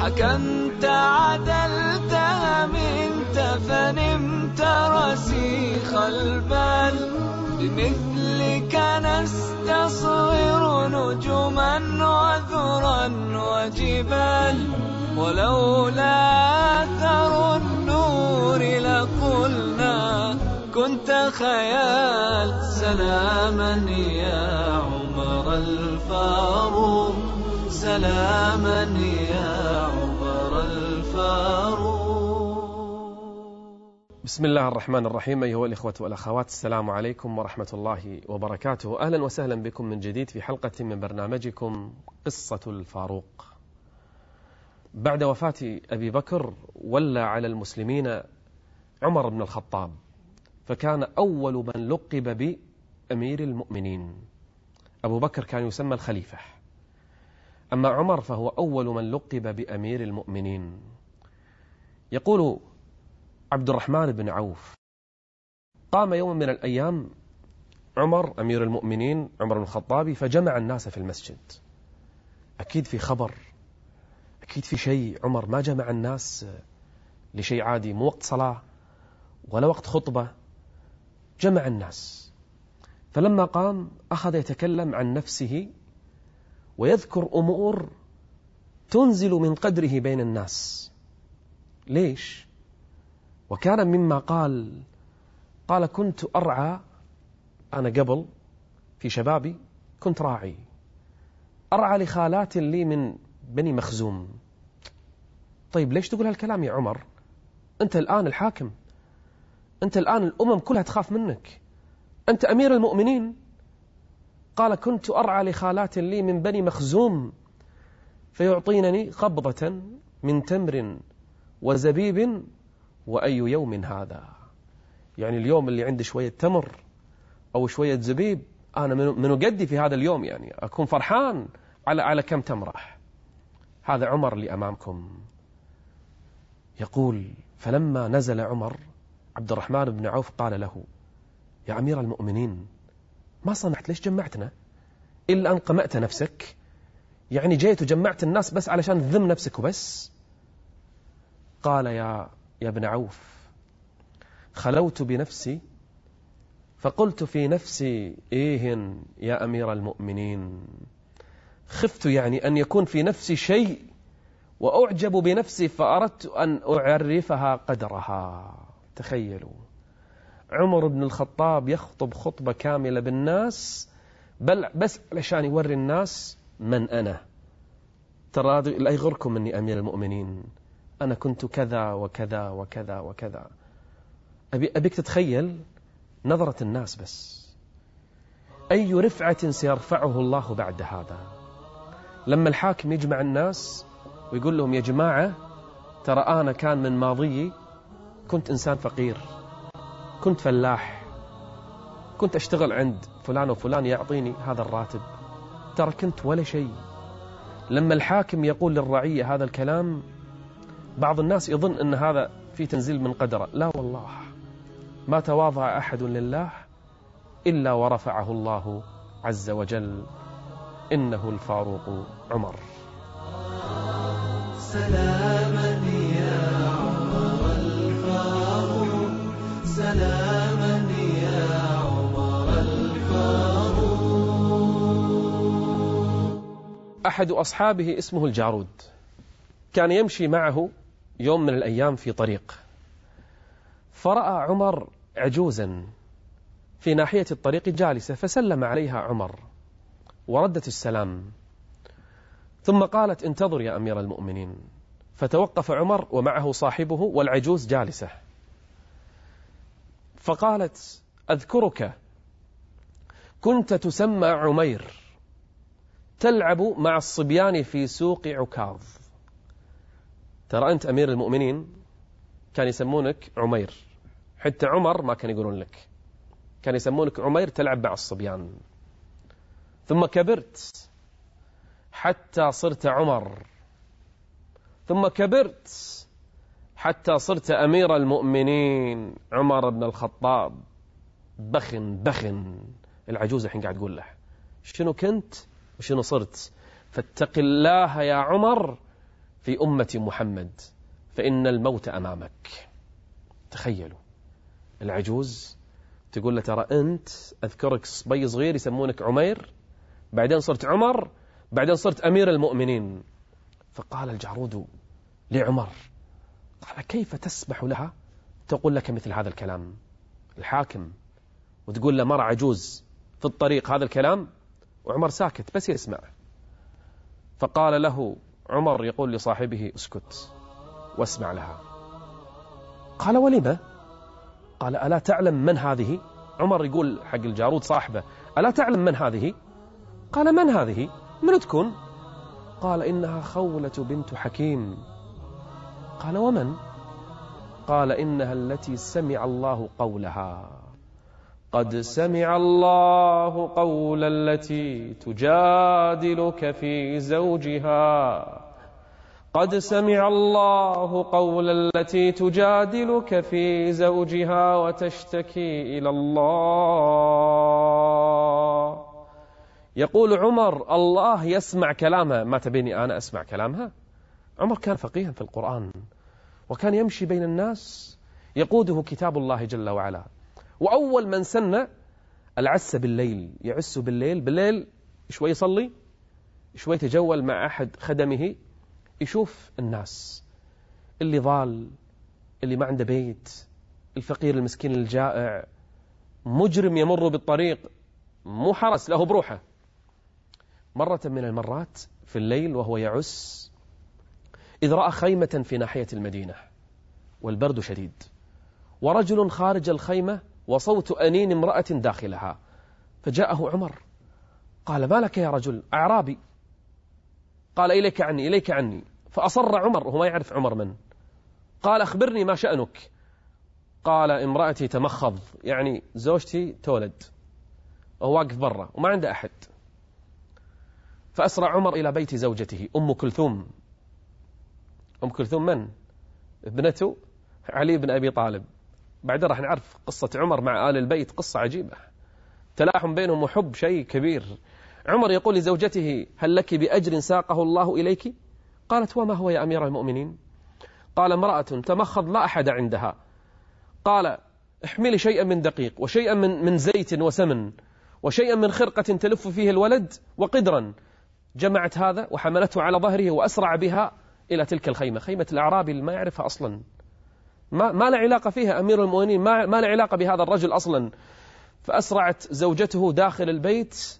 حكمت عدلت منت فنمت رسيخ البال بمثلك نستصغر نجما وذرا وجبال ولولا أثر النور لقلنا كنت خيال سلاما يا عمر الفاروق سلاما يا بسم الله الرحمن الرحيم أيها الإخوة والأخوات السلام عليكم ورحمة الله وبركاته. أهلا وسهلا بكم من جديد في حلقة من برنامجكم قصة الفاروق. بعد وفاة أبي بكر ولى على المسلمين عمر بن الخطاب فكان أول من لقب بأمير المؤمنين. أبو بكر كان يسمى الخليفة. أما عمر فهو أول من لقب بأمير المؤمنين. يقول عبد الرحمن بن عوف. قام يوم من الأيام عمر أمير المؤمنين عمر بن الخطاب فجمع الناس في المسجد. أكيد في خبر أكيد في شيء. عمر ما جمع الناس لشيء عادي مو وقت صلاة ولا وقت خطبة جمع الناس. فلما قام أخذ يتكلم عن نفسه ويذكر أمور تنزل من قدره بين الناس. ليش؟ وكان مما قال قال كنت أرعى أنا قبل في شبابي كنت راعي. أرعى لخالات لي من بني مخزوم. طيب ليش تقول هالكلام يا عمر؟ أنت الآن الحاكم. أنت الآن الأمم كلها تخاف منك. أنت أمير المؤمنين. قال كنت أرعى لخالات لي من بني مخزوم. فيعطينني قبضة من تمر وزبيب وأي يوم هذا؟ يعني اليوم اللي عندي شوية تمر أو شوية زبيب أنا من قدي في هذا اليوم يعني؟ أكون فرحان على على كم تمرة هذا عمر اللي أمامكم. يقول فلما نزل عمر عبد الرحمن بن عوف قال له يا أمير المؤمنين ما صنعت؟ ليش جمعتنا؟ إلا أن قمأت نفسك. يعني جيت وجمعت الناس بس علشان تذم نفسك وبس. قال يا يا ابن عوف خلوت بنفسي فقلت في نفسي إيه يا أمير المؤمنين؟ خفت يعني أن يكون في نفسي شيء وأعجب بنفسي فأردت أن أعرفها قدرها. تخيلوا عمر بن الخطاب يخطب خطبة كاملة بالناس بل بس علشان يوري الناس من أنا. ترى لا يغركم أني أمير المؤمنين. أنا كنت كذا وكذا وكذا وكذا. أبي أبيك تتخيل نظرة الناس بس. أي رفعة سيرفعه الله بعد هذا؟ لما الحاكم يجمع الناس ويقول لهم يا جماعة ترى أنا كان من ماضيي كنت إنسان فقير كنت فلاح كنت أشتغل عند فلان وفلان يعطيني هذا الراتب. ترى كنت ولا شيء. لما الحاكم يقول للرعية هذا الكلام بعض الناس يظن أن هذا في تنزيل من قدره. لا والله. ما تواضع أحد لله إلا ورفعه الله عز وجل. إنه الفاروق عمر. سلاما يا عمر الفاروق. سلاما يا عمر الفاروق. أحد أصحابه اسمه الجارود. كان يمشي معه يوم من الأيام في طريق. فرأى عمر عجوزا في ناحية الطريق جالسة فسلم عليها عمر وردت السلام. ثم قالت انتظر يا أمير المؤمنين. فتوقف عمر ومعه صاحبه والعجوز جالسة. فقالت أذكرك كنت تسمى عمير تلعب مع الصبيان في سوق عكاظ. ترى أنت أمير المؤمنين كان يسمونك عمير. حتى عمر ما كان يقولون لك. كان يسمونك عمير تلعب مع الصبيان. ثم كبرت حتى صرت عمر. ثم كبرت حتى صرت أمير المؤمنين. عمر بن الخطاب. بخن بخن. العجوز الحين قاعد تقول له شنو كنت وشنو صرت؟ فاتق الله يا عمر في أمة محمد فإن الموت أمامك. تخيلوا. العجوز تقول له ترى أنت أذكرك صبي صغير يسمونك عمير بعدين صرت عمر بعدين صرت أمير المؤمنين. فقال الجعرود لعمر قال كيف تسمح لها؟ تقول لك مثل هذا الكلام. الحاكم وتقول له مرة عجوز في الطريق هذا الكلام؟ وعمر ساكت بس يسمع. فقال له عمر يقول لصاحبه اسكت واسمع لها. قال ولم قال ألا تعلم من هذه؟ عمر يقول حق الجارود صاحبه ألا تعلم من هذه؟ قال من هذه؟ من تكون؟ قال إنها خولة بنت حكيم. قال ومن؟ قال إنها التي سمع الله قولها. قد سمع الله قول التي تجادلك في زوجها. قد سمع الله قول التي تجادلك في زوجها وتشتكي إلى الله. يقول عمر الله يسمع كلامها ما تبيني أنا أسمع كلامها؟ عمر كان فقيها في القرآن وكان يمشي بين الناس. يقوده كتاب الله جل وعلا. وأول من سن العس بالليل. يعس بالليل. بالليل شوي يصلي شوي يتجول مع أحد خدمه. يشوف الناس. اللي ضال اللي ما عنده بيت الفقير المسكين الجائع مجرم يمر بالطريق مو حرس له بروحه. مرة من المرات في الليل وهو يعس إذ رأى خيمة في ناحية المدينة والبرد شديد. ورجل خارج الخيمة وصوت أنين امرأة داخلها فجاءه عمر قال ما لك يا رجل؟ أعرابي. قال إليك عني إليك عني. فأصر عمر وهو ما يعرف عمر من. قال أخبرني ما شأنك. قال امرأتي تمخض. يعني زوجتي تولد. وهو واقف برا وما عنده أحد. فأسرع عمر إلى بيت زوجته أم كلثوم. أم كلثوم من؟ ابنته علي بن أبي طالب. بعدين راح نعرف قصة عمر مع آل البيت قصة عجيبة. تلاحم بينهم وحب شيء كبير. عمر يقول لزوجته هل لك بأجر ساقه الله إليك؟ قالت وما هو يا أمير المؤمنين؟ قال امرأة تمخض لا أحد عندها. قال احملي شيئا من دقيق وشيئا من, من زيت وسمن وشيئا من خرقة تلف فيه الولد وقدرا. جمعت هذا وحملته على ظهره وأسرع بها إلى تلك الخيمة خيمة الأعرابي اللي ما يعرفها أصلا. ما, ما له علاقة فيها أمير المؤمنين ما, ما له علاقة بهذا الرجل أصلا. فأسرعت زوجته داخل البيت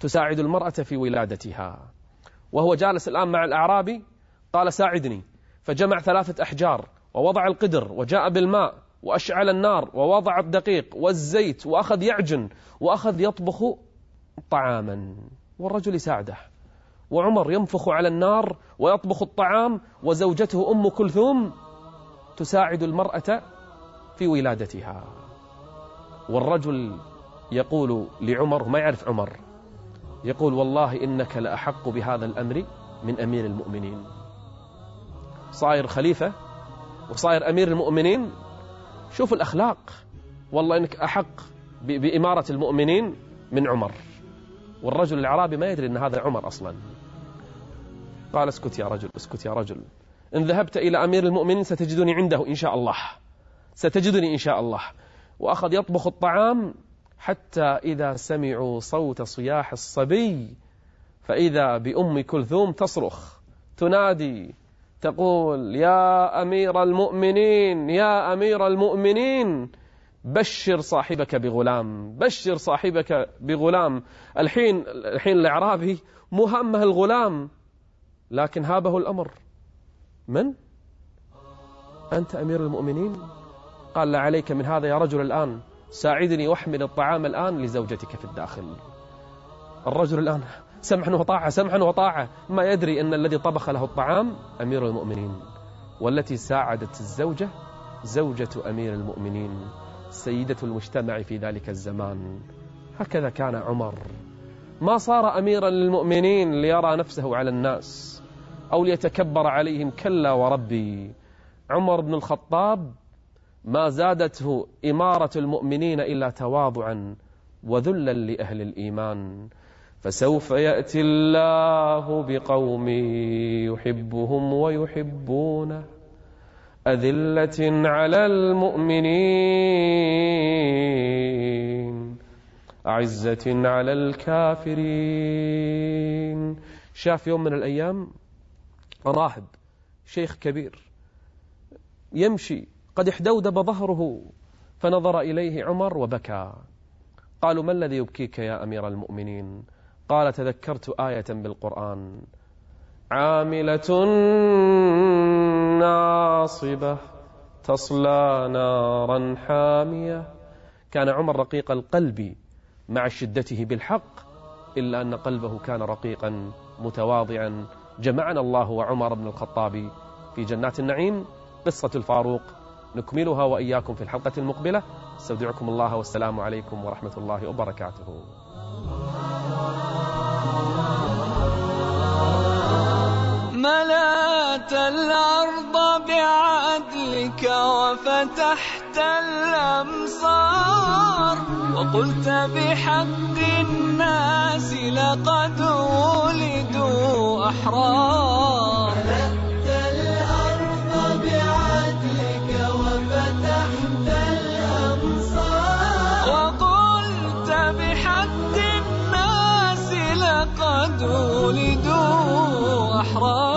تساعد المرأة في ولادتها. وهو جالس الآن مع الأعرابي قال ساعدني. فجمع ثلاثة أحجار ووضع القدر وجاء بالماء وأشعل النار ووضع الدقيق والزيت وأخذ يعجن وأخذ يطبخ طعاما. والرجل يساعده وعمر ينفخ على النار ويطبخ الطعام وزوجته أم كلثوم تساعد المرأة في ولادتها. والرجل يقول لعمر ما يعرف عمر؟ يقول والله إنك لأحق بهذا الأمر من أمير المؤمنين. صاير خليفة وصاير أمير المؤمنين. شوف الأخلاق. والله إنك أحق بإمارة المؤمنين من عمر. والرجل الأعرابي ما يدري أن هذا عمر أصلا. قال اسكت يا رجل اسكت يا رجل. إن ذهبت إلى أمير المؤمنين ستجدني عنده إن شاء الله. ستجدني إن شاء الله. وأخذ يطبخ الطعام حتى إذا سمعوا صوت صياح الصبي فإذا بأم كلثوم تصرخ تنادي تقول يا أمير المؤمنين يا أمير المؤمنين بشر صاحبك بغلام بشر صاحبك بغلام الحين الحين الأعرابي مهمه الغلام لكن هابه الأمر من؟ أنت أمير المؤمنين؟ قال لا عليك من هذا يا رجل الآن ساعدني واحمل الطعام الآن لزوجتك في الداخل. الرجل الآن سمحا وطاعة سمحا وطاعة ما يدري أن الذي طبخ له الطعام أمير المؤمنين. والتي ساعدت الزوجة زوجة أمير المؤمنين. سيدة المجتمع في ذلك الزمان. هكذا كان عمر. ما صار أميرا للمؤمنين ليرى نفسه على الناس أو ليتكبر عليهم كلا وربي. عمر بن الخطاب ما زادته إمارة المؤمنين إلا تواضعا وذلا لأهل الإيمان. فسوف يأتي الله بقوم يحبهم ويحبونه. أذلة على المؤمنين. أعزة على الكافرين. شاف يوم من الأيام راهب شيخ كبير يمشي قد احدودب ظهره فنظر إليه عمر وبكى. قالوا ما الذي يبكيك يا أمير المؤمنين؟ قال تذكرت آية بالقرآن. عاملة ناصبة تصلى نارا حامية. كان عمر رقيق القلب مع شدته بالحق إلا أن قلبه كان رقيقا متواضعا. جمعنا الله وعمر بن الخطاب في جنات النعيم قصة الفاروق نكملها وإياكم في الحلقة المقبلة. استودعكم الله والسلام عليكم ورحمة الله وبركاته. ملأت الأرض بعدلك وفتحت الأمصار وقلت بحق الناس لقد ولدوا أحرار. ولدوا أحرار